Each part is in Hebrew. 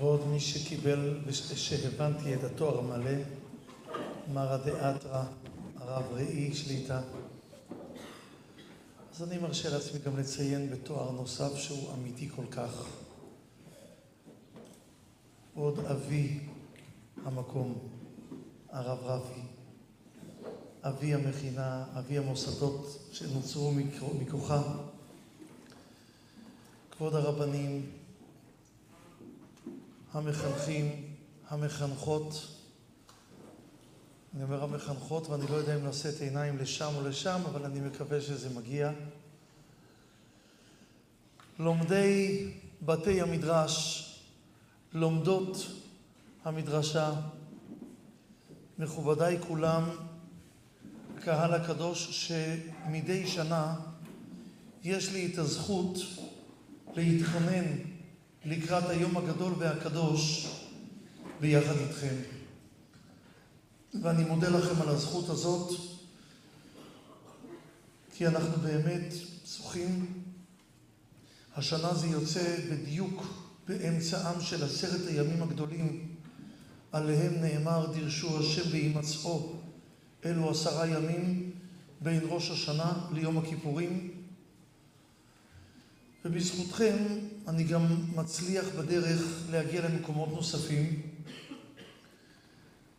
ועוד מי שקיבל, שהבנתי את התואר המלא, מרא דאתרא, הרב ראי שליטה. אז אני מרשה לעצמי גם לציין בתואר נוסף שהוא אמיתי כל כך. עוד אבי המקום, הרב רבי, אבי המכינה, אבי המוסדות שנוצרו מכוחה, כבוד הרבנים, המחנכים, המחנכות, אני אומר המחנכות ואני לא יודע אם לשאת עיניים לשם או לשם, אבל אני מקווה שזה מגיע. לומדי בתי המדרש, לומדות המדרשה, מכובדיי כולם, קהל הקדוש שמדי שנה יש לי את הזכות להתחנן לקראת היום הגדול והקדוש ביחד איתכם. ואני מודה לכם על הזכות הזאת, כי אנחנו באמת זוכים. השנה זה יוצא בדיוק באמצעם של עשרת הימים הגדולים, עליהם נאמר דרשו השם בהימצאו, אלו עשרה ימים בין ראש השנה ליום הכיפורים. ובזכותכם אני גם מצליח בדרך להגיע למקומות נוספים.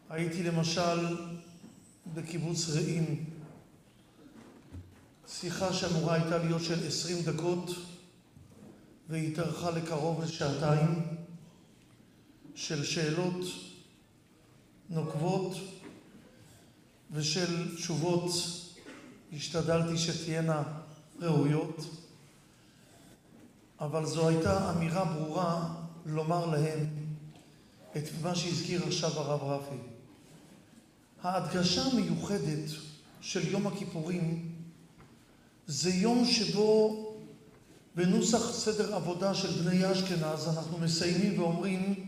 הייתי למשל בקיבוץ רעים, שיחה שאמורה הייתה להיות של עשרים דקות והיא התארכה לקרוב לשעתיים של שאלות נוקבות ושל תשובות. השתדלתי שתהיינה ראויות, אבל זו הייתה אמירה ברורה לומר להם את מה שהזכיר עכשיו הרב רפי. ההדגשה המיוחדת של יום הכיפורים זה יום שבו בנוסח סדר עבודה של בני אשכנז אנחנו מסיימים ואומרים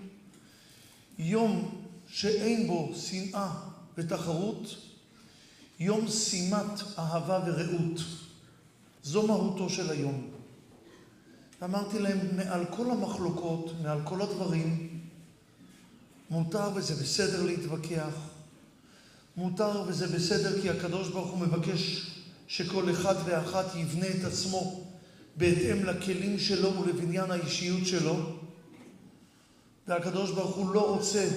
יום שאין בו שנאה ותחרות, יום שימת אהבה ורעות. זו מהותו של היום. אמרתי להם, מעל כל המחלוקות, מעל כל הדברים, מותר וזה בסדר להתווכח, מותר וזה בסדר כי הקדוש ברוך הוא מבקש שכל אחד ואחת יבנה את עצמו בהתאם לכלים שלו ולבניין האישיות שלו, והקדוש ברוך הוא לא רוצה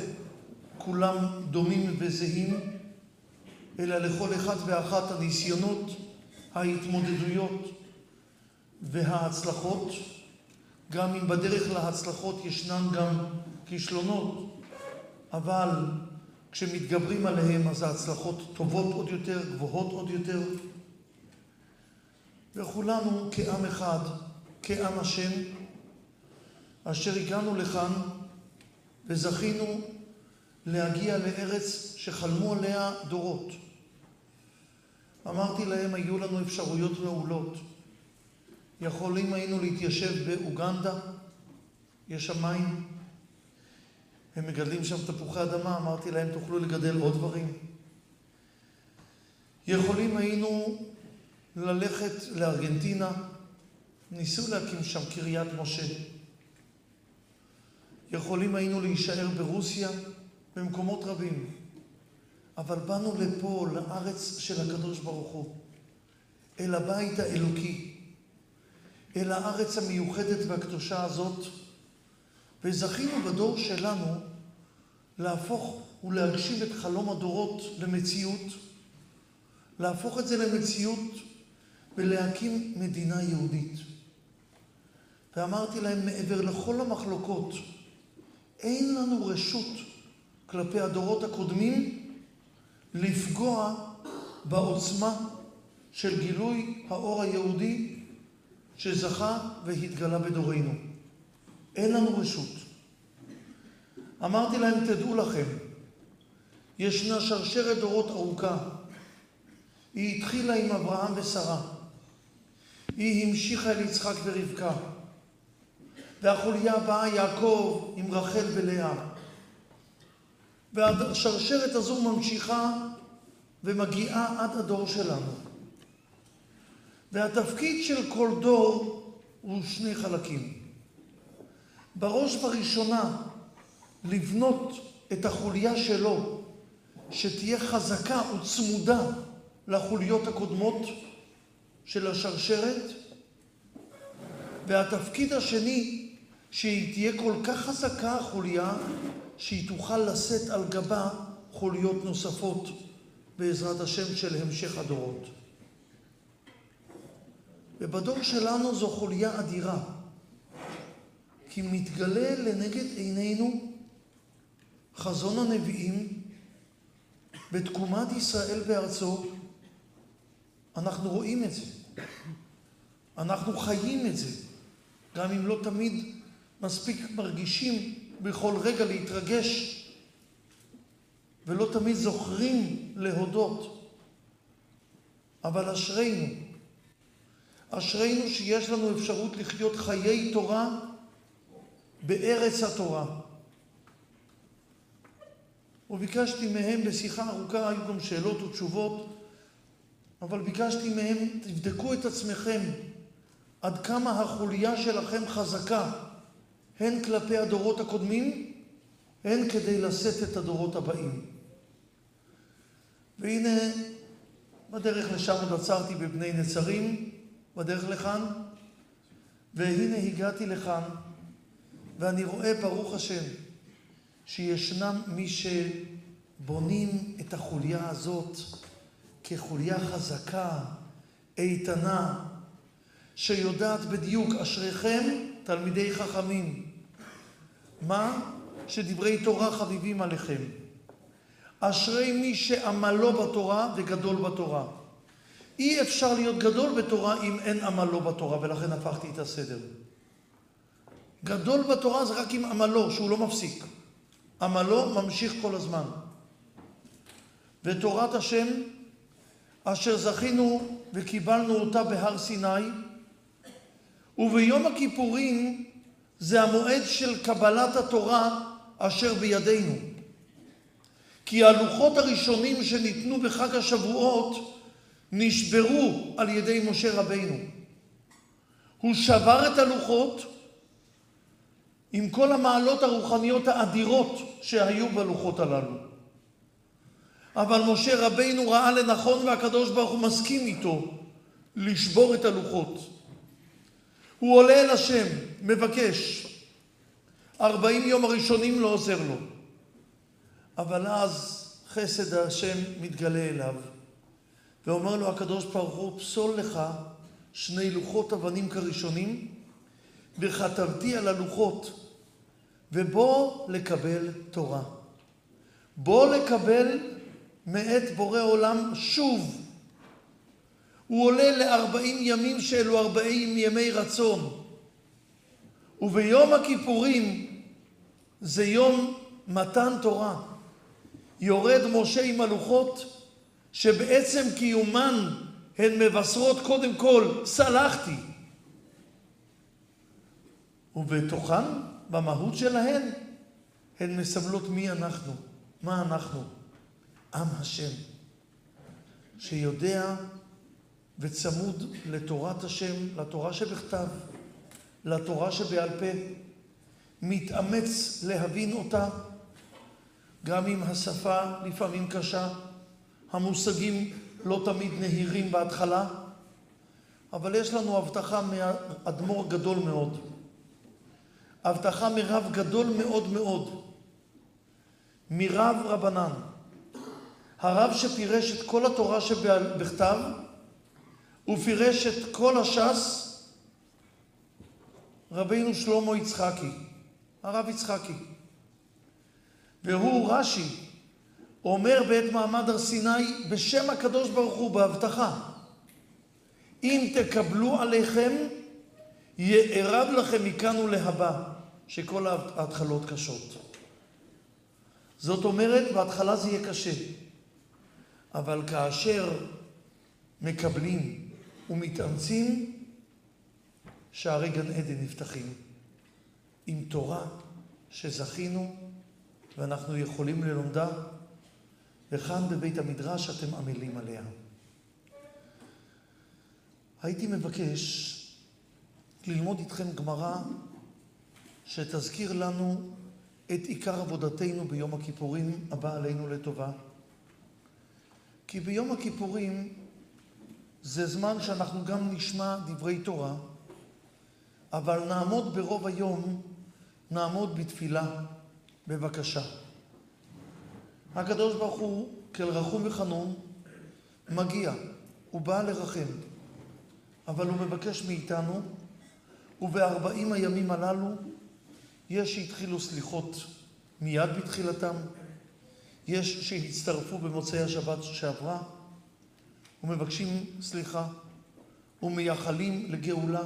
כולם דומים וזהים, אלא לכל אחד ואחת הניסיונות, ההתמודדויות וההצלחות, גם אם בדרך להצלחות ישנן גם כישלונות, אבל כשמתגברים עליהם אז ההצלחות טובות עוד יותר, גבוהות עוד יותר. וכולנו כעם אחד, כעם השם, אשר הגענו לכאן וזכינו להגיע לארץ שחלמו עליה דורות. אמרתי להם, היו לנו אפשרויות מעולות. יכולים היינו להתיישב באוגנדה, יש שם מים, הם מגדלים שם תפוחי אדמה, אמרתי להם, תוכלו לגדל עוד דברים. יכולים היינו ללכת לארגנטינה, ניסו להקים שם קריית משה. יכולים היינו להישאר ברוסיה, במקומות רבים. אבל באנו לפה, לארץ של הקדוש ברוך הוא, אל הבית האלוקי, אל הארץ המיוחדת והקדושה הזאת, וזכינו בדור שלנו להפוך ולהגשים את חלום הדורות למציאות, להפוך את זה למציאות ולהקים מדינה יהודית. ואמרתי להם, מעבר לכל המחלוקות, אין לנו רשות כלפי הדורות הקודמים לפגוע בעוצמה של גילוי האור היהודי שזכה והתגלה בדורנו. אין לנו רשות. אמרתי להם, תדעו לכם, ישנה שרשרת דורות ארוכה. היא התחילה עם אברהם ושרה. היא המשיכה אל יצחק ורבקה. והחוליה הבאה יעקב עם רחל ולאה. והשרשרת הזו ממשיכה ומגיעה עד הדור שלנו. והתפקיד של כל דור הוא שני חלקים. בראש ובראשונה, לבנות את החוליה שלו, שתהיה חזקה וצמודה לחוליות הקודמות של השרשרת, והתפקיד השני, שהיא תהיה כל כך חזקה החוליה, שהיא תוכל לשאת על גבה חוליות נוספות בעזרת השם של המשך הדורות. ובדור שלנו זו חוליה אדירה, כי מתגלה לנגד עינינו חזון הנביאים בתקומת ישראל בארצו. אנחנו רואים את זה, אנחנו חיים את זה, גם אם לא תמיד מספיק מרגישים בכל רגע להתרגש ולא תמיד זוכרים להודות. אבל אשרינו, אשרינו שיש לנו אפשרות לחיות חיי תורה בארץ התורה. וביקשתי מהם בשיחה ארוכה, היו גם שאלות ותשובות, אבל ביקשתי מהם, תבדקו את עצמכם עד כמה החוליה שלכם חזקה, הן כלפי הדורות הקודמים, הן כדי לשאת את הדורות הבאים. והנה, בדרך לשם עוד עצרתי בבני נצרים, בדרך לכאן, והנה הגעתי לכאן, ואני רואה, ברוך השם, שישנם מי שבונים את החוליה הזאת כחוליה חזקה, איתנה, שיודעת בדיוק, אשריכם תלמידי חכמים. מה? שדברי תורה חביבים עליכם. אשרי מי שעמלו בתורה וגדול בתורה. אי אפשר להיות גדול בתורה אם אין עמלו בתורה, ולכן הפכתי את הסדר. גדול בתורה זה רק עם עמלו, שהוא לא מפסיק. עמלו ממשיך כל הזמן. ותורת השם, אשר זכינו וקיבלנו אותה בהר סיני, וביום הכיפורים זה המועד של קבלת התורה אשר בידינו. כי הלוחות הראשונים שניתנו בחג השבועות נשברו על ידי משה רבינו. הוא שבר את הלוחות עם כל המעלות הרוחניות האדירות שהיו בלוחות הללו. אבל משה רבינו ראה לנכון והקדוש ברוך הוא מסכים איתו לשבור את הלוחות. הוא עולה אל השם, מבקש. ארבעים יום הראשונים לא עוזר לו. אבל אז חסד השם מתגלה אליו, ואומר לו הקדוש ברוך הוא, פסול לך שני לוחות אבנים כראשונים, וכתבתי על הלוחות, ובוא לקבל תורה. בוא לקבל מאת בורא עולם שוב. הוא עולה לארבעים ימים שאלו ארבעים ימי רצון. וביום הכיפורים זה יום מתן תורה. יורד משה עם הלוחות, שבעצם קיומן הן מבשרות קודם כל, סלחתי. ובתוכן, במהות שלהן, הן מסמלות מי אנחנו, מה אנחנו. עם השם, שיודע וצמוד לתורת השם, לתורה שבכתב, לתורה שבעל פה, מתאמץ להבין אותה גם אם השפה לפעמים קשה, המושגים לא תמיד נהירים בהתחלה, אבל יש לנו הבטחה מאדמו"ר גדול מאוד. הבטחה מרב גדול מאוד מאוד. מרב רבנן. הרב שפירש את כל התורה שבכתב, ופירש את כל הש"ס, רבינו שלמה יצחקי, הרב יצחקי. והוא רש"י אומר בעת מעמד הר סיני בשם הקדוש ברוך הוא בהבטחה אם תקבלו עליכם יערב לכם מכאן ולהבא שכל ההתחלות קשות. זאת אומרת בהתחלה זה יהיה קשה אבל כאשר מקבלים ומתאמצים שערי גן עדן נפתחים עם תורה שזכינו ואנחנו יכולים ללומדה, וכאן בבית המדרש אתם עמלים עליה. הייתי מבקש ללמוד איתכם גמרא שתזכיר לנו את עיקר עבודתנו ביום הכיפורים הבא עלינו לטובה. כי ביום הכיפורים זה זמן שאנחנו גם נשמע דברי תורה, אבל נעמוד ברוב היום, נעמוד בתפילה, בבקשה. הקדוש ברוך הוא, כאל רחום וחנון, מגיע, הוא בא לרחם, אבל הוא מבקש מאיתנו, ובארבעים הימים הללו יש שהתחילו סליחות מיד בתחילתם, יש שהצטרפו במוצאי השבת שעברה ומבקשים סליחה ומייחלים לגאולה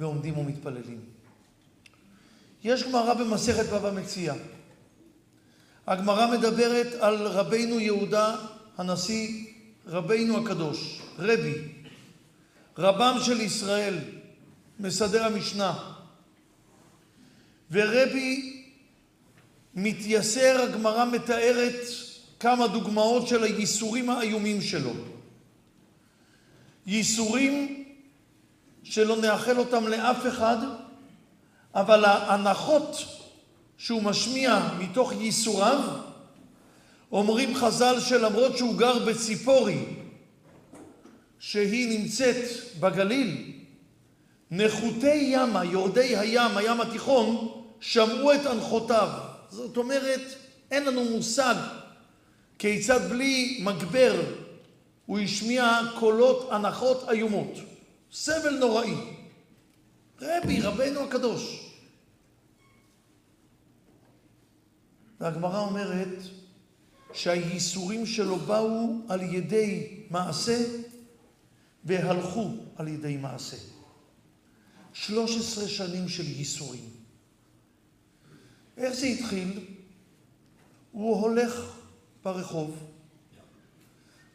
ועומדים ומתפללים. יש גמרא במסכת בבא מציע. הגמרא מדברת על רבינו יהודה הנשיא, רבינו הקדוש, רבי, רבם של ישראל, מסדר המשנה. ורבי מתייסר, הגמרא מתארת כמה דוגמאות של הייסורים האיומים שלו. ייסורים שלא נאחל אותם לאף אחד, אבל ההנחות שהוא משמיע מתוך ייסוריו, אומרים חז"ל שלמרות שהוא גר בציפורי, שהיא נמצאת בגליל, נחותי ימה, יורדי הים, הים התיכון, שמעו את אנחותיו. זאת אומרת, אין לנו מושג כיצד בלי מגבר הוא השמיע קולות, הנחות איומות. סבל נוראי. רבי, רבנו הקדוש. והגמרא אומרת שהייסורים שלו באו על ידי מעשה והלכו על ידי מעשה. 13 שנים של ייסורים. איך זה התחיל? הוא הולך ברחוב,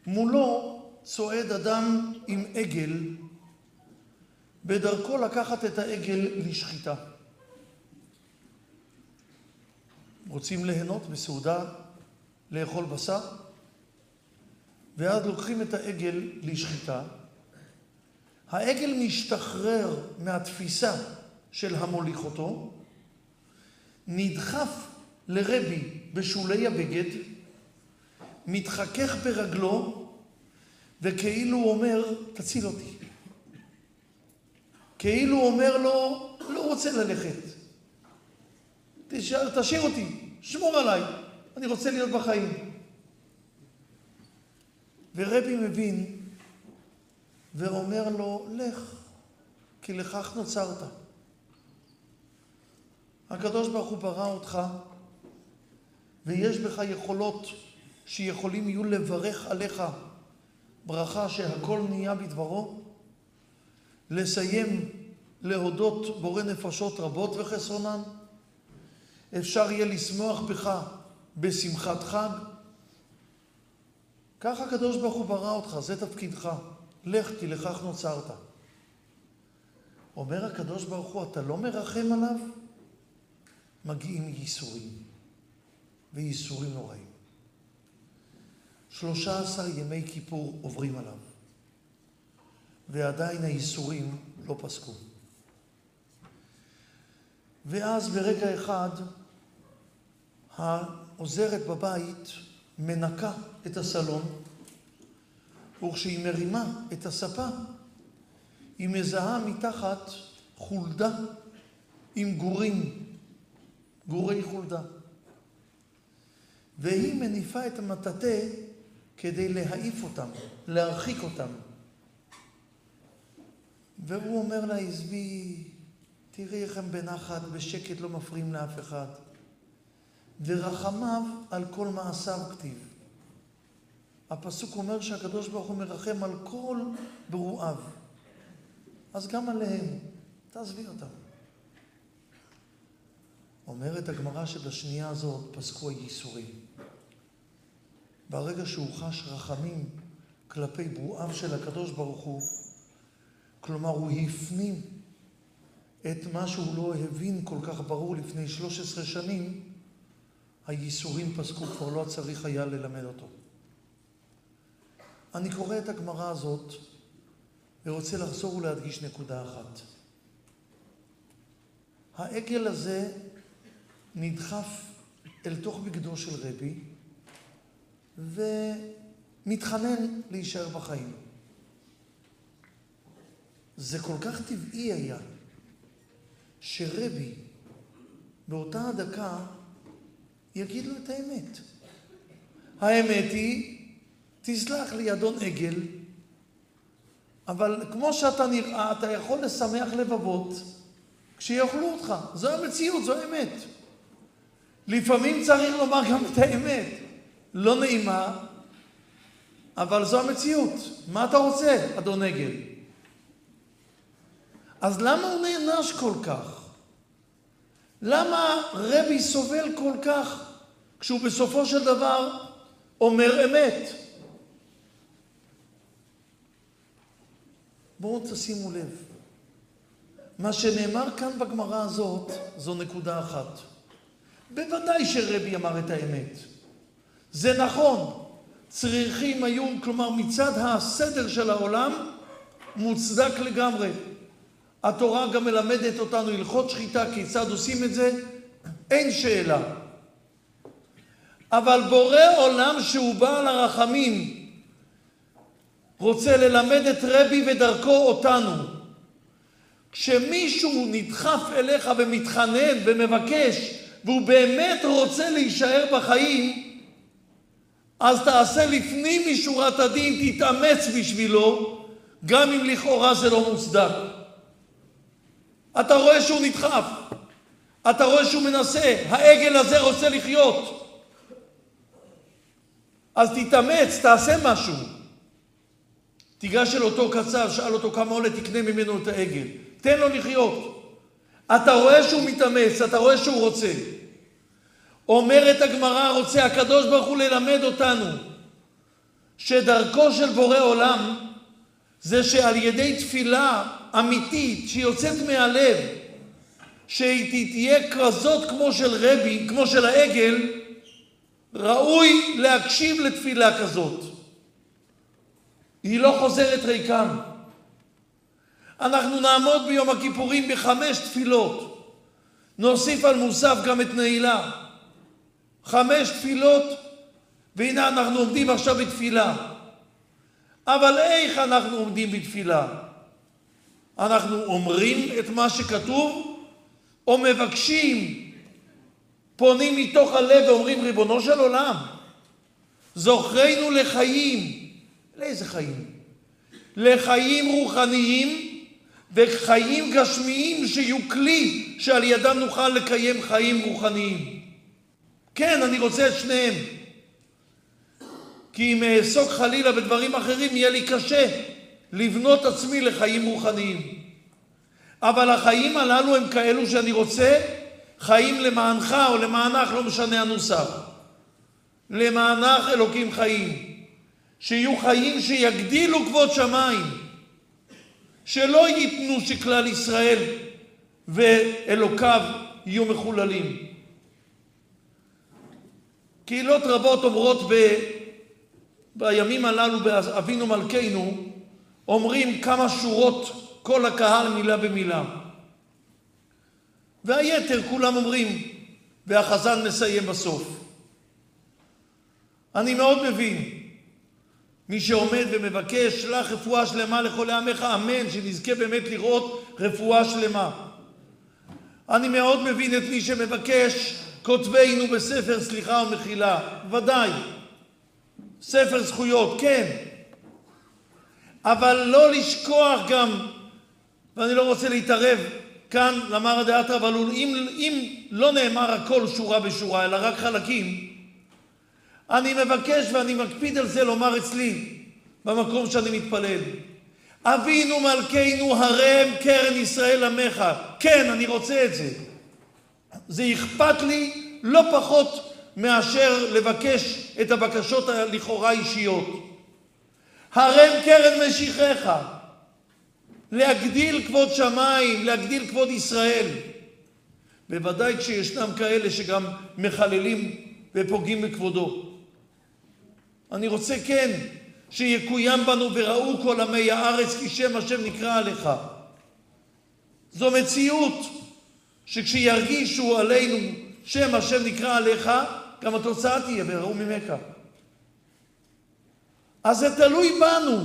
מולו צועד אדם עם עגל, בדרכו לקחת את העגל לשחיטה. רוצים ליהנות בסעודה, לאכול בשר, ואז לוקחים את העגל לשחיטה. העגל משתחרר מהתפיסה של המוליך אותו, נדחף לרבי בשולי הבגד, מתחכך ברגלו, וכאילו הוא אומר, תציל אותי. כאילו הוא אומר לו, לא רוצה ללכת. תשאר, תשאיר אותי, שמור עליי, אני רוצה להיות בחיים. ורבי מבין ואומר לו, לך, כי לכך נוצרת. הקדוש ברוך הוא ברא אותך, ויש בך יכולות שיכולים יהיו לברך עליך ברכה שהכל נהיה בדברו, לסיים להודות בורא נפשות רבות וחסרונן, אפשר יהיה לשמוח בך בשמחת חג. ככה הקדוש ברוך הוא ברא אותך, זה תפקידך. לך כי לכך נוצרת. אומר הקדוש ברוך הוא, אתה לא מרחם עליו? מגיעים ייסורים, וייסורים נוראים. שלושה עשר ימי כיפור עוברים עליו, ועדיין הייסורים לא פסקו. ואז ברגע אחד העוזרת בבית מנקה את הסלון, וכשהיא מרימה את הספה, היא מזהה מתחת חולדה עם גורים גורי חולדה. והיא מניפה את המטאטא כדי להעיף אותם, להרחיק אותם. והוא אומר לה, עזבי, תראי איך הם בנחת, בשקט לא מפריעים לאף אחד. ורחמיו על כל מעשיו כתיב. הפסוק אומר שהקדוש ברוך הוא מרחם על כל ברואיו. אז גם עליהם, תעזבי אותם. אומרת הגמרא שבשנייה הזאת פסקו הייסורים. ברגע שהוא חש רחמים כלפי ברואיו של הקדוש ברוך הוא, כלומר הוא הפנים את מה שהוא לא הבין כל כך ברור לפני 13 שנים, הייסורים פסקו, כבר לא צריך היה ללמד אותו. אני קורא את הגמרא הזאת ורוצה לחזור ולהדגיש נקודה אחת. העגל הזה נדחף אל תוך בגדו של רבי ומתחנן להישאר בחיים. זה כל כך טבעי היה שרבי באותה הדקה יגיד לו את האמת. האמת היא, תסלח לי אדון עגל, אבל כמו שאתה נראה, אתה יכול לשמח לבבות כשיאכלו אותך. זו המציאות, זו האמת. לפעמים צריך לומר גם את האמת. לא נעימה, אבל זו המציאות. מה אתה רוצה, אדון עגל? אז למה הוא נענש כל כך? למה רבי סובל כל כך כשהוא בסופו של דבר אומר אמת? בואו תשימו לב. מה שנאמר כאן בגמרא הזאת זו נקודה אחת. בוודאי שרבי אמר את האמת. זה נכון, צריכים היו, כלומר מצד הסדר של העולם, מוצדק לגמרי. התורה גם מלמדת אותנו הלכות שחיטה, כיצד עושים את זה, אין שאלה. אבל בורא עולם שהוא בעל הרחמים רוצה ללמד את רבי ודרכו אותנו. כשמישהו נדחף אליך ומתחנן ומבקש והוא באמת רוצה להישאר בחיים, אז תעשה לפנים משורת הדין, תתאמץ בשבילו, גם אם לכאורה זה לא מוצדק. אתה רואה שהוא נדחף, אתה רואה שהוא מנסה, העגל הזה רוצה לחיות. אז תתאמץ, תעשה משהו. תיגש אל אותו קצר, שאל אותו כמה עולה, תקנה ממנו את העגל. תן לו לחיות. אתה רואה שהוא מתאמץ, אתה רואה שהוא רוצה. אומרת הגמרא, רוצה הקדוש ברוך הוא ללמד אותנו שדרכו של בורא עולם זה שעל ידי תפילה אמיתית שיוצאת מהלב, שהיא תהיה כרזות כמו של רבי, כמו של העגל, ראוי להקשיב לתפילה כזאת. היא לא חוזרת ריקם. אנחנו נעמוד ביום הכיפורים בחמש תפילות. נוסיף על מוסף גם את נעילה. חמש תפילות, והנה אנחנו עומדים עכשיו בתפילה. אבל איך אנחנו עומדים בתפילה? אנחנו אומרים את מה שכתוב, או מבקשים, פונים מתוך הלב ואומרים, ריבונו של עולם, זוכרנו לחיים. לאיזה חיים? לחיים רוחניים וחיים גשמיים שיהיו כלי שעל ידם נוכל לקיים חיים רוחניים. כן, אני רוצה את שניהם. כי אם אעסוק חלילה בדברים אחרים, יהיה לי קשה לבנות עצמי לחיים רוחניים. אבל החיים הללו הם כאלו שאני רוצה חיים למענך או למענך, לא משנה הנוסח. למענך אלוקים חיים. שיהיו חיים שיגדילו כבוד שמיים. שלא ייתנו שכלל ישראל ואלוקיו יהיו מחוללים. קהילות רבות אומרות ב... בימים הללו באבינו מלכנו, אומרים כמה שורות כל הקהל מילה במילה. והיתר כולם אומרים, והחזן מסיים בסוף. אני מאוד מבין, מי שעומד ומבקש, שלח רפואה שלמה לכל עמך, אמן, שנזכה באמת לראות רפואה שלמה. אני מאוד מבין את מי שמבקש, כותבינו בספר סליחה ומחילה, ודאי. ספר זכויות, כן. אבל לא לשכוח גם, ואני לא רוצה להתערב כאן למרא דאתרא, אבל אם, אם לא נאמר הכל שורה בשורה, אלא רק חלקים, אני מבקש ואני מקפיד על זה לומר אצלי, במקום שאני מתפלל. אבינו מלכנו הרם קרן ישראל עמך. כן, אני רוצה את זה. זה אכפת לי לא פחות מאשר לבקש את הבקשות הלכאורה אישיות. הרם קרן משיחך. להגדיל כבוד שמיים, להגדיל כבוד ישראל. בוודאי כשישנם כאלה שגם מחללים ופוגעים בכבודו. אני רוצה כן שיקוים בנו וראו כל עמי הארץ כי שם השם נקרא עליך. זו מציאות שכשירגישו עלינו שם השם נקרא עליך, גם התוצאה תהיה וראו ממך. אז זה תלוי בנו,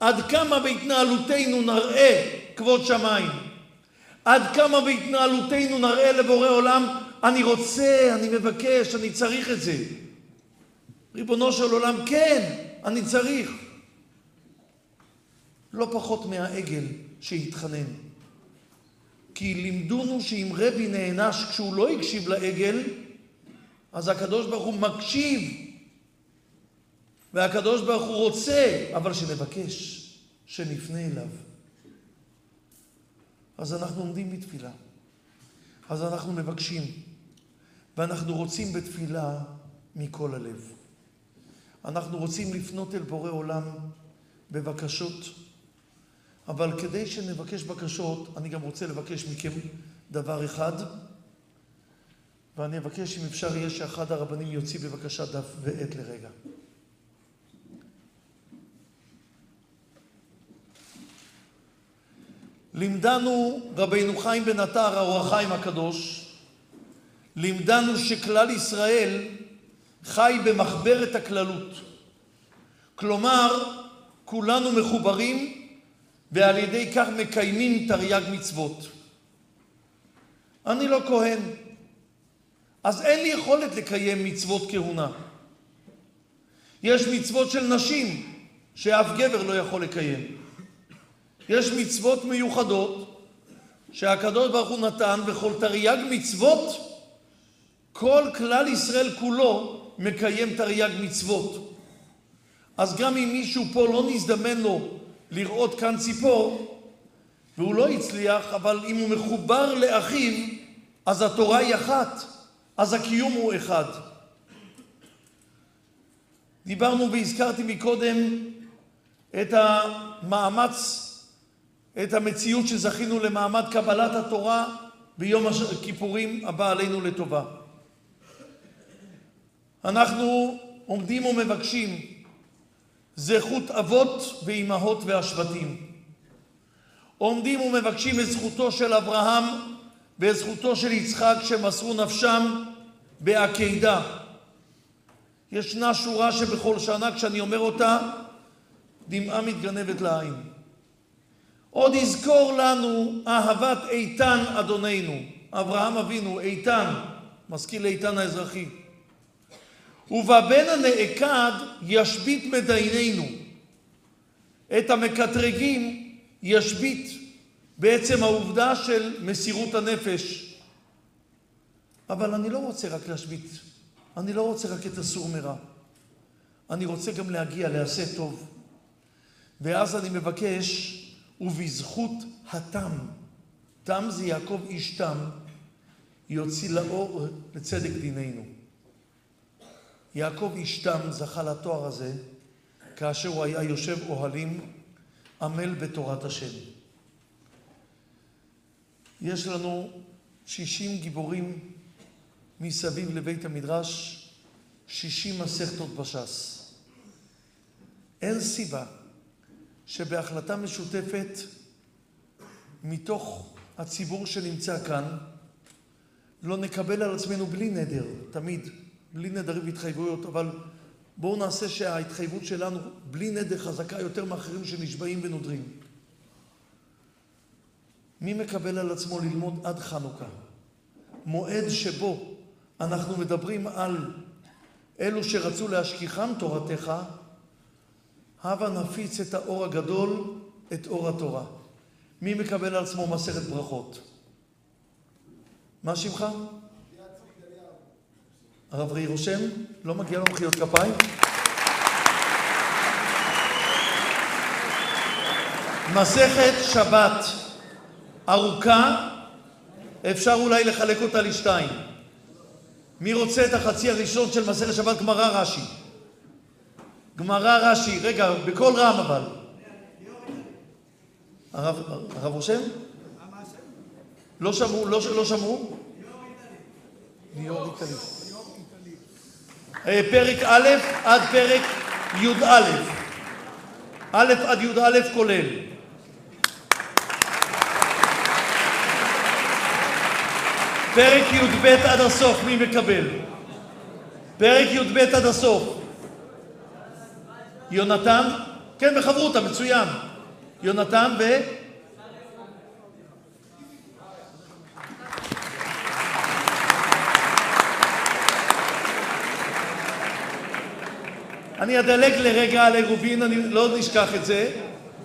עד כמה בהתנהלותנו נראה כבוד שמיים. עד כמה בהתנהלותנו נראה לבורא עולם, אני רוצה, אני מבקש, אני צריך את זה. ריבונו של עולם, כן, אני צריך. לא פחות מהעגל שהתחנן. כי לימדונו שאם רבי נענש כשהוא לא הקשיב לעגל, אז הקדוש ברוך הוא מקשיב. והקדוש ברוך הוא רוצה, אבל שנבקש, שנפנה אליו. אז אנחנו עומדים בתפילה. אז אנחנו מבקשים, ואנחנו רוצים בתפילה מכל הלב. אנחנו רוצים לפנות אל בורא עולם בבקשות, אבל כדי שנבקש בקשות, אני גם רוצה לבקש מכם דבר אחד, ואני אבקש אם אפשר יהיה שאחד הרבנים יוציא בבקשה דף ועט לרגע. לימדנו רבינו חיים בן עטר, האור החיים הקדוש, לימדנו שכלל ישראל חי במחברת הכללות. כלומר, כולנו מחוברים ועל ידי כך מקיימים תרי"ג מצוות. אני לא כהן, אז אין לי יכולת לקיים מצוות כהונה. יש מצוות של נשים שאף גבר לא יכול לקיים. יש מצוות מיוחדות שהקדוש ברוך הוא נתן, וכל תרי"ג מצוות, כל כלל ישראל כולו מקיים תרי"ג מצוות. אז גם אם מישהו פה לא נזדמן לו לראות כאן ציפור, והוא לא הצליח, אבל אם הוא מחובר לאחיו, אז התורה היא אחת, אז הקיום הוא אחד. דיברנו והזכרתי מקודם את המאמץ את המציאות שזכינו למעמד קבלת התורה ביום הכיפורים הבא עלינו לטובה. אנחנו עומדים ומבקשים זכות אבות ואימהות והשבטים. עומדים ומבקשים את זכותו של אברהם ואת זכותו של יצחק שמסרו נפשם בעקידה. ישנה שורה שבכל שנה כשאני אומר אותה דמעה מתגנבת לעין. עוד יזכור לנו אהבת איתן אדוננו. אברהם אבינו, איתן, מזכיר לאיתן האזרחי. ובבן הנעקד ישבית מדייננו. את המקטרגים ישבית בעצם העובדה של מסירות הנפש. אבל אני לא רוצה רק להשבית, אני לא רוצה רק את הסור מרע. אני רוצה גם להגיע לעשה טוב. ואז אני מבקש ובזכות התם, תם זה יעקב איש תם, יוציא לאור לצדק דיננו. יעקב איש תם זכה לתואר הזה כאשר הוא היה יושב אוהלים עמל בתורת השם. יש לנו שישים גיבורים מסביב לבית המדרש, שישים מסכתות בש"ס. אין סיבה שבהחלטה משותפת מתוך הציבור שנמצא כאן, לא נקבל על עצמנו בלי נדר, תמיד, בלי נדרים והתחייבויות, אבל בואו נעשה שההתחייבות שלנו בלי נדר חזקה יותר מאחרים שנשבעים ונודרים. מי מקבל על עצמו ללמוד עד חנוכה? מועד שבו אנחנו מדברים על אלו שרצו להשכיחם תורתך, הבה נפיץ את האור הגדול, את אור התורה. מי מקבל על עצמו מסכת ברכות? מה שמך? הרב ראי רושם? לא מגיע לו מחיאות כפיים? מסכת שבת ארוכה, אפשר אולי לחלק אותה לשתיים. מי רוצה את החצי הראשון של מסכת שבת גמרא רש"י? גמרא רש"י, רגע, בקול רם אבל. הרב, רושם? לא שמעו, לא, לא שמעו? ליאור איטלי. אה, פרק א' עד פרק י"א. א' עד י"א כולל. פרק י"ב עד הסוף, מי מקבל? פרק י"ב עד הסוף. יונתן? כן, בחברותה, מצוין. יונתן ו... אני אדלג לרגע על עירובין, אני לא נשכח את זה.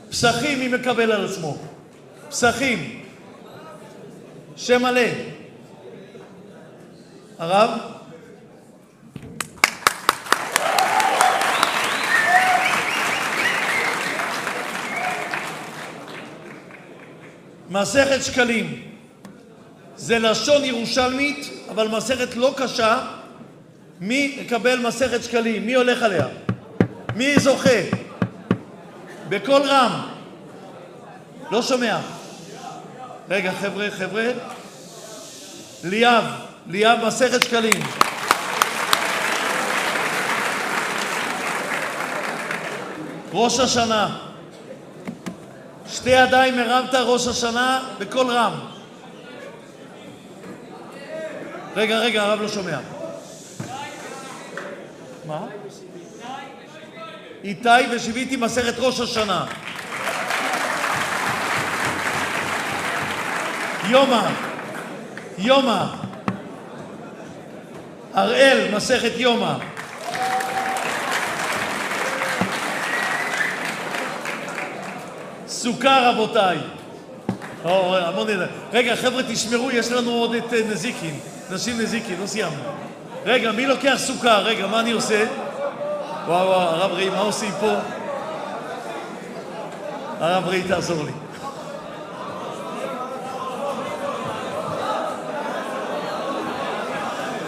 פסחים, מי מקבל על עצמו? פסחים. שם מלא. הרב? מסכת שקלים זה לשון ירושלמית, אבל מסכת לא קשה. מי יקבל מסכת שקלים? מי הולך עליה? מי זוכה? בקול רם. לא שומע. רגע, חבר'ה, חבר'ה. ליאב, ליאב מסכת שקלים. ראש השנה. שתי ידיים הרמת ראש השנה בקול רם. רגע, רגע, הרב לא שומע. מה? איתי ושיוויתי מסכת ראש השנה. יומא, יומא. הראל, מסכת יומא. סוכה רבותיי. רגע, חבר'ה, תשמרו, יש לנו עוד את אה, נזיקין. נשים נזיקין, לא סיימנו. רגע, מי לוקח סוכה? רגע, מה אני עושה? וואו, וואו, הרב ראי, מה עושים פה? הרב ראי, תעזור לי.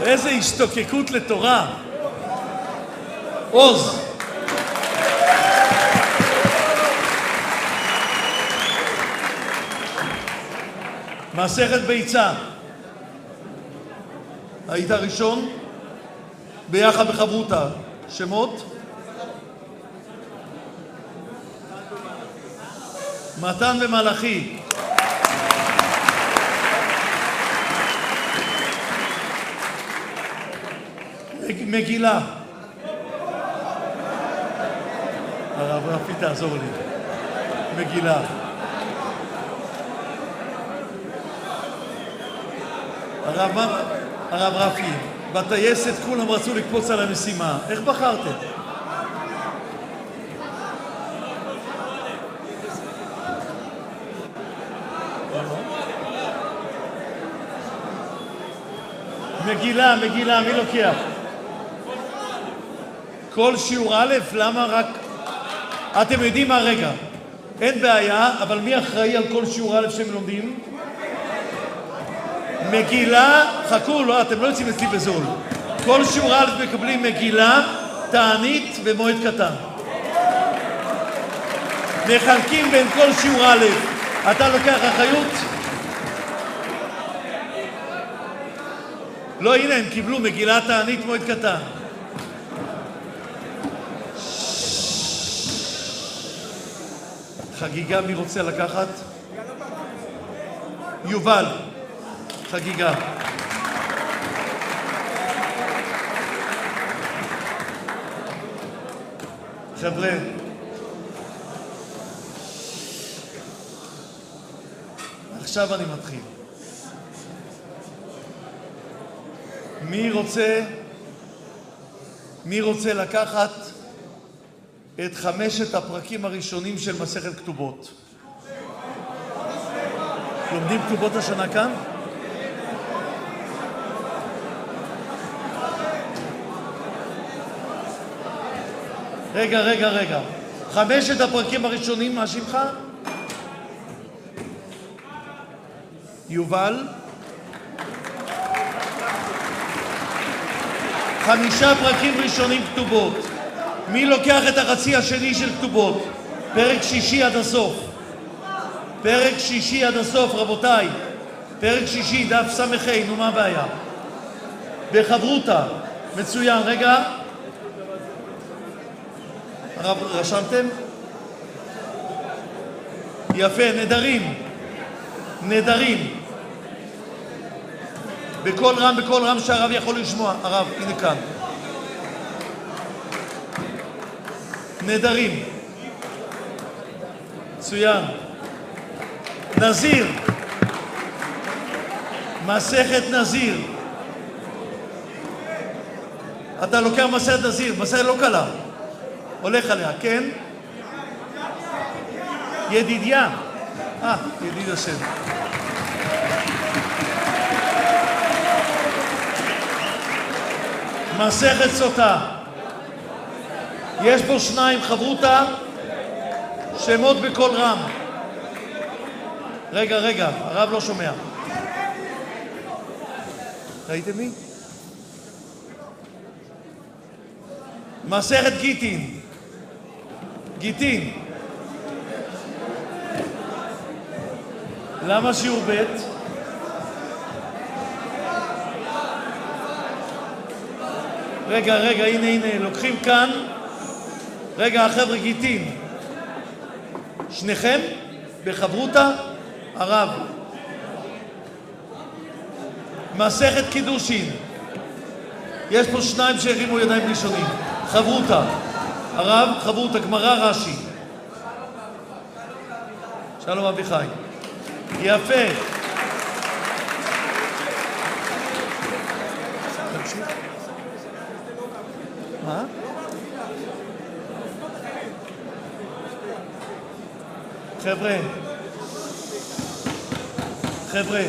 איזה השתוקקות לתורה. עוז. מסכת ביצה. היית ראשון? ביחד בחברותה. שמות? מתן ומלאכי. מגילה. הרב רפי תעזור לי. מגילה. הרב, הרב רפי, בטייסת כולם רצו לקפוץ על המשימה. איך בחרתם? מגילה, מגילה, מי לוקח? כל שיעור א', למה רק... אתם יודעים מה, רגע, אין בעיה, אבל מי אחראי על כל שיעור א' שהם לומדים? מגילה, חכו, לא, אתם לא יוצאים אצלי בזול. כל שיעור א' מקבלים מגילה, תענית ומועד קטן. מחלקים בין כל שיעור א'. אתה לוקח אחריות? לא, הנה, הם קיבלו מגילה, תענית, מועד קטן. חגיגה, מי רוצה לקחת? יובל. חגיגה. חבר'ה, עכשיו אני מתחיל. מי רוצה, מי רוצה לקחת את חמשת הפרקים הראשונים של מסכת כתובות? לומדים כתובות השנה כאן? רגע, רגע, רגע. חמשת הפרקים הראשונים, מה שמך? יובל. חמישה פרקים ראשונים כתובות. מי לוקח את החצי השני של כתובות? פרק שישי עד הסוף. פרק שישי עד הסוף, רבותיי. פרק שישי, דף ס"ה, נו מה הבעיה? בחברותה. מצוין. רגע. הרב, רשמתם? יפה, נדרים. נדרים. בקול רם, בקול רם שהרב יכול לשמוע. הרב, הנה כאן. נדרים. מצוין. נזיר. מסכת נזיר. אתה לוקח מסכת נזיר, מסכת לא קלה. הולך עליה, כן? ידידיה. אה, ידיד השם. מסכת סוטה. יש פה שניים, חברותה, שמות בקול רם. רגע, רגע, הרב לא שומע. ראיתם מי? מסכת גיטין. גיטין. למה שיעור ב'? רגע, רגע, הנה, הנה, לוקחים כאן. רגע, החבר'ה גיטין. שניכם? בחברותה? הרב. מסכת קידושין. יש פה שניים שהרימו ידיים ראשונים. חברותה. הרב, חברותה, גמרא רש"י. שלום אביחי. יפה. מה? חבר'ה, חבר'ה,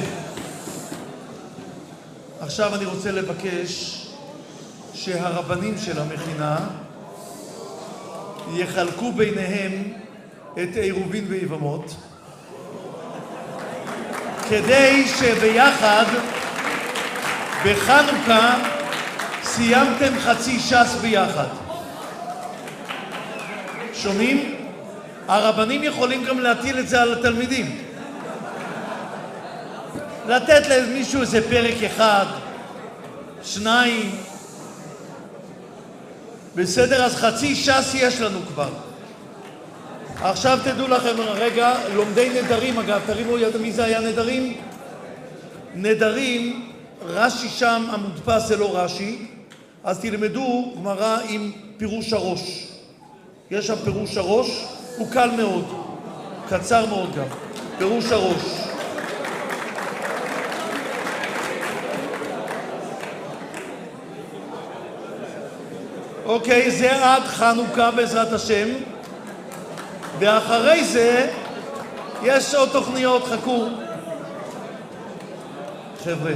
עכשיו אני רוצה לבקש שהרבנים של המכינה יחלקו ביניהם את עירובין ויבמות כדי שביחד בחנוכה סיימתם חצי ש"ס ביחד. שומעים? הרבנים יכולים גם להטיל את זה על התלמידים. לתת למישהו איזה פרק אחד, שניים. בסדר, אז חצי ש"ס יש לנו כבר. עכשיו תדעו לכם, רגע, לומדי נדרים, אגב, תרימו יד, מי זה היה נדרים? נדרים, רש"י שם, המודפס זה לא רש"י, אז תלמדו גמרא עם פירוש הראש. יש שם פירוש הראש, הוא קל מאוד, קצר מאוד גם, פירוש הראש. אוקיי, זה עד חנוכה בעזרת השם, ואחרי זה יש עוד תוכניות, חכו. חבר'ה,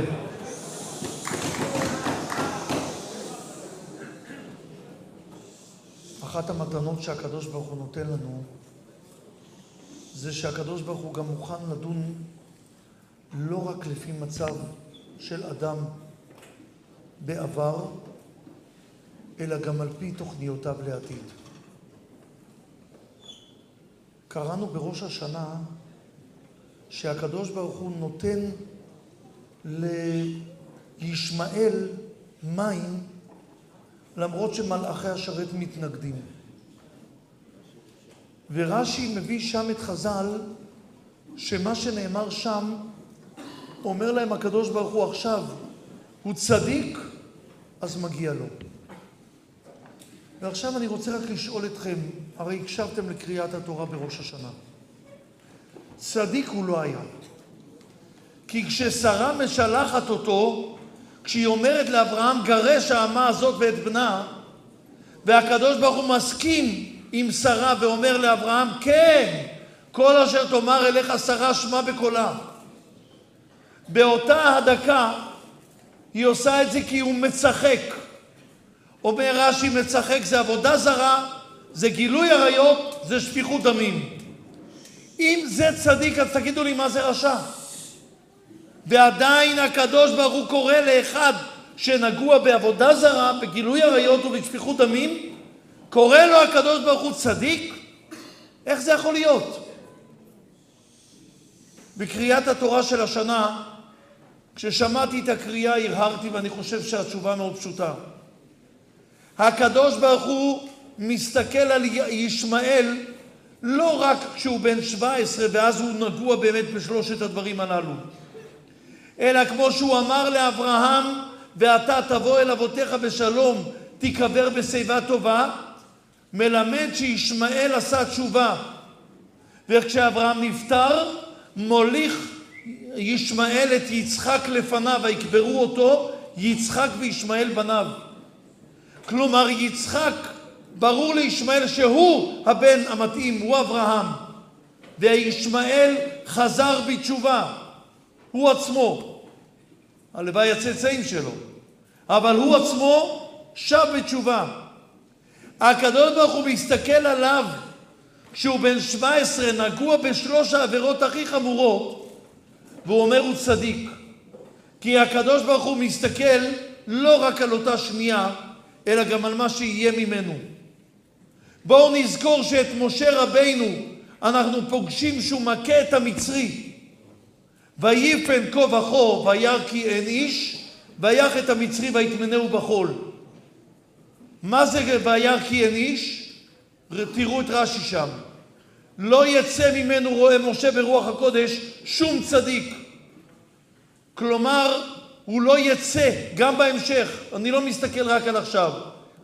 אחת המתנות שהקדוש ברוך הוא נותן לנו זה שהקדוש ברוך הוא גם מוכן לדון לא רק לפי מצב של אדם בעבר, אלא גם על פי תוכניותיו לעתיד. קראנו בראש השנה שהקדוש ברוך הוא נותן לישמעאל מים למרות שמלאכי השרת מתנגדים. ורש"י מביא שם את חז"ל, שמה שנאמר שם, אומר להם הקדוש ברוך הוא עכשיו, הוא צדיק, אז מגיע לו. ועכשיו אני רוצה רק לשאול אתכם, הרי הקשבתם לקריאת התורה בראש השנה. צדיק הוא לא היה. כי כששרה משלחת אותו, כשהיא אומרת לאברהם, גרש האמה הזאת ואת בנה, והקדוש ברוך הוא מסכים עם שרה ואומר לאברהם, כן, כל אשר תאמר אליך שרה שמע בקולה. באותה הדקה היא עושה את זה כי הוא מצחק. אומר רש"י, מצחק זה עבודה זרה, זה גילוי עריות, זה שפיכות דמים. אם זה צדיק, אז תגידו לי מה זה רשע. ועדיין הקדוש ברוך הוא קורא לאחד שנגוע בעבודה זרה, בגילוי עריות ובשפיכות דמים, קורא לו הקדוש ברוך הוא צדיק? איך זה יכול להיות? בקריאת התורה של השנה, כששמעתי את הקריאה הרהרתי ואני חושב שהתשובה מאוד פשוטה. הקדוש ברוך הוא מסתכל על ישמעאל לא רק כשהוא בן 17 ואז הוא נגוע באמת בשלושת הדברים הללו, אלא כמו שהוא אמר לאברהם, ואתה תבוא אל אבותיך בשלום, תיקבר בשיבה טובה, מלמד שישמעאל עשה תשובה. וכשאברהם נפטר, מוליך ישמעאל את יצחק לפניו, ויקברו אותו יצחק וישמעאל בניו. כלומר, יצחק, ברור לישמעאל שהוא הבן המתאים, הוא אברהם. וישמעאל חזר בתשובה, הוא עצמו. הלוואי הצאצאים שלו. אבל הוא עצמו שב בתשובה. הקדוש ברוך הוא מסתכל עליו כשהוא בן 17 נגוע בשלוש העבירות הכי חמורות והוא אומר הוא צדיק כי הקדוש ברוך הוא מסתכל לא רק על אותה שנייה אלא גם על מה שיהיה ממנו. בואו נזכור שאת משה רבינו אנחנו פוגשים שהוא מכה את המצרי ויפן כה וכה וירא כי אין איש ויח את המצרי ויטמנהו בחול. מה זה וירא כי אין איש? תראו את רש"י שם. לא יצא ממנו רואה משה ברוח הקודש שום צדיק. כלומר, הוא לא יצא, גם בהמשך. אני לא מסתכל רק על עכשיו,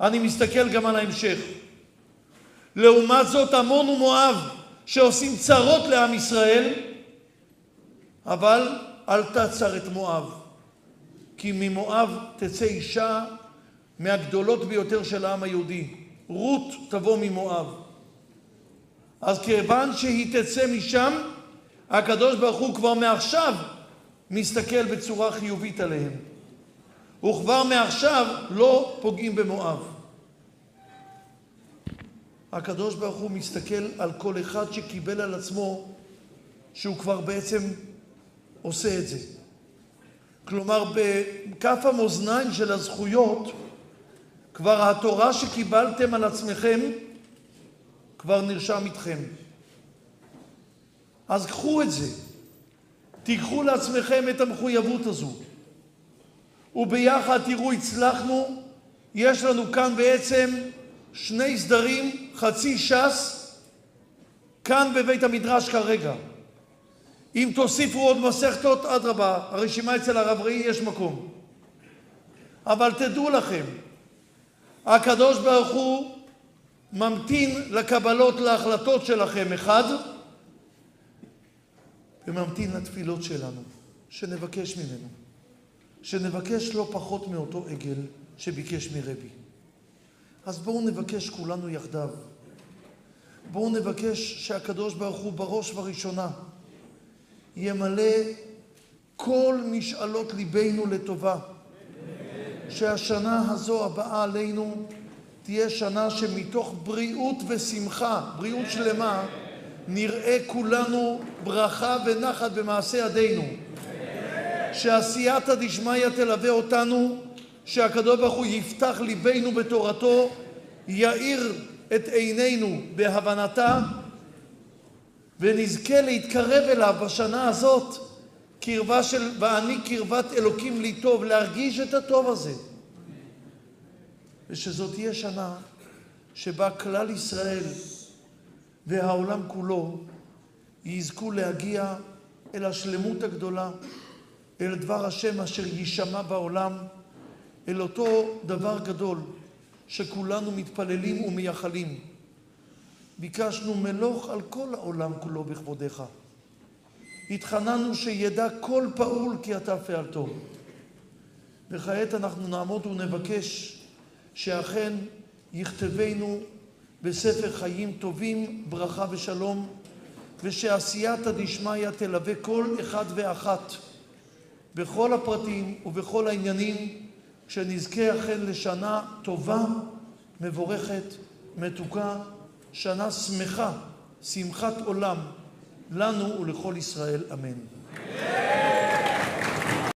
אני מסתכל גם על ההמשך. לעומת זאת, עמון ומואב, שעושים צרות לעם ישראל, אבל אל תצר את מואב, כי ממואב תצא אישה מהגדולות ביותר של העם היהודי. רות תבוא ממואב. אז כיוון שהיא תצא משם, הקדוש ברוך הוא כבר מעכשיו מסתכל בצורה חיובית עליהם. וכבר מעכשיו לא פוגעים במואב. הקדוש ברוך הוא מסתכל על כל אחד שקיבל על עצמו שהוא כבר בעצם עושה את זה. כלומר, בכף המאזניים של הזכויות, כבר התורה שקיבלתם על עצמכם כבר נרשם איתכם. אז קחו את זה, תיקחו לעצמכם את המחויבות הזו. וביחד תראו, הצלחנו, יש לנו כאן בעצם שני סדרים, חצי ש"ס, כאן בבית המדרש כרגע. אם תוסיפו עוד מסכתות, אדרבה, הרשימה אצל הרב ראי יש מקום. אבל תדעו לכם, הקדוש ברוך הוא ממתין לקבלות, להחלטות שלכם, אחד, וממתין לתפילות שלנו, שנבקש ממנו, שנבקש לא פחות מאותו עגל שביקש מרבי. אז בואו נבקש כולנו יחדיו. בואו נבקש שהקדוש ברוך הוא בראש ובראשונה ימלא כל משאלות ליבנו לטובה. שהשנה הזו הבאה עלינו תהיה שנה שמתוך בריאות ושמחה, בריאות שלמה, נראה כולנו ברכה ונחת במעשה ידינו. שעשייתא דשמיא תלווה אותנו, שהקדוש ברוך הוא יפתח ליבנו בתורתו, יאיר את עינינו בהבנתה, ונזכה להתקרב אליו בשנה הזאת קרבה של ואני קרבת אלוקים לי טוב, להרגיש את הטוב הזה. ושזאת תהיה שנה שבה כלל ישראל והעולם כולו יזכו להגיע אל השלמות הגדולה, אל דבר השם אשר יישמע בעולם, אל אותו דבר גדול שכולנו מתפללים ומייחלים. ביקשנו מלוך על כל העולם כולו בכבודיך. התחננו שידע כל פעול כי אתה פעלתו. וכעת אנחנו נעמוד ונבקש שאכן יכתבנו בספר חיים טובים, ברכה ושלום, ושעשייתא דשמיא תלווה כל אחד ואחת בכל הפרטים ובכל העניינים, שנזכה אכן לשנה טובה, מבורכת, מתוקה, שנה שמחה, שמחת עולם, לנו ולכל ישראל, אמן.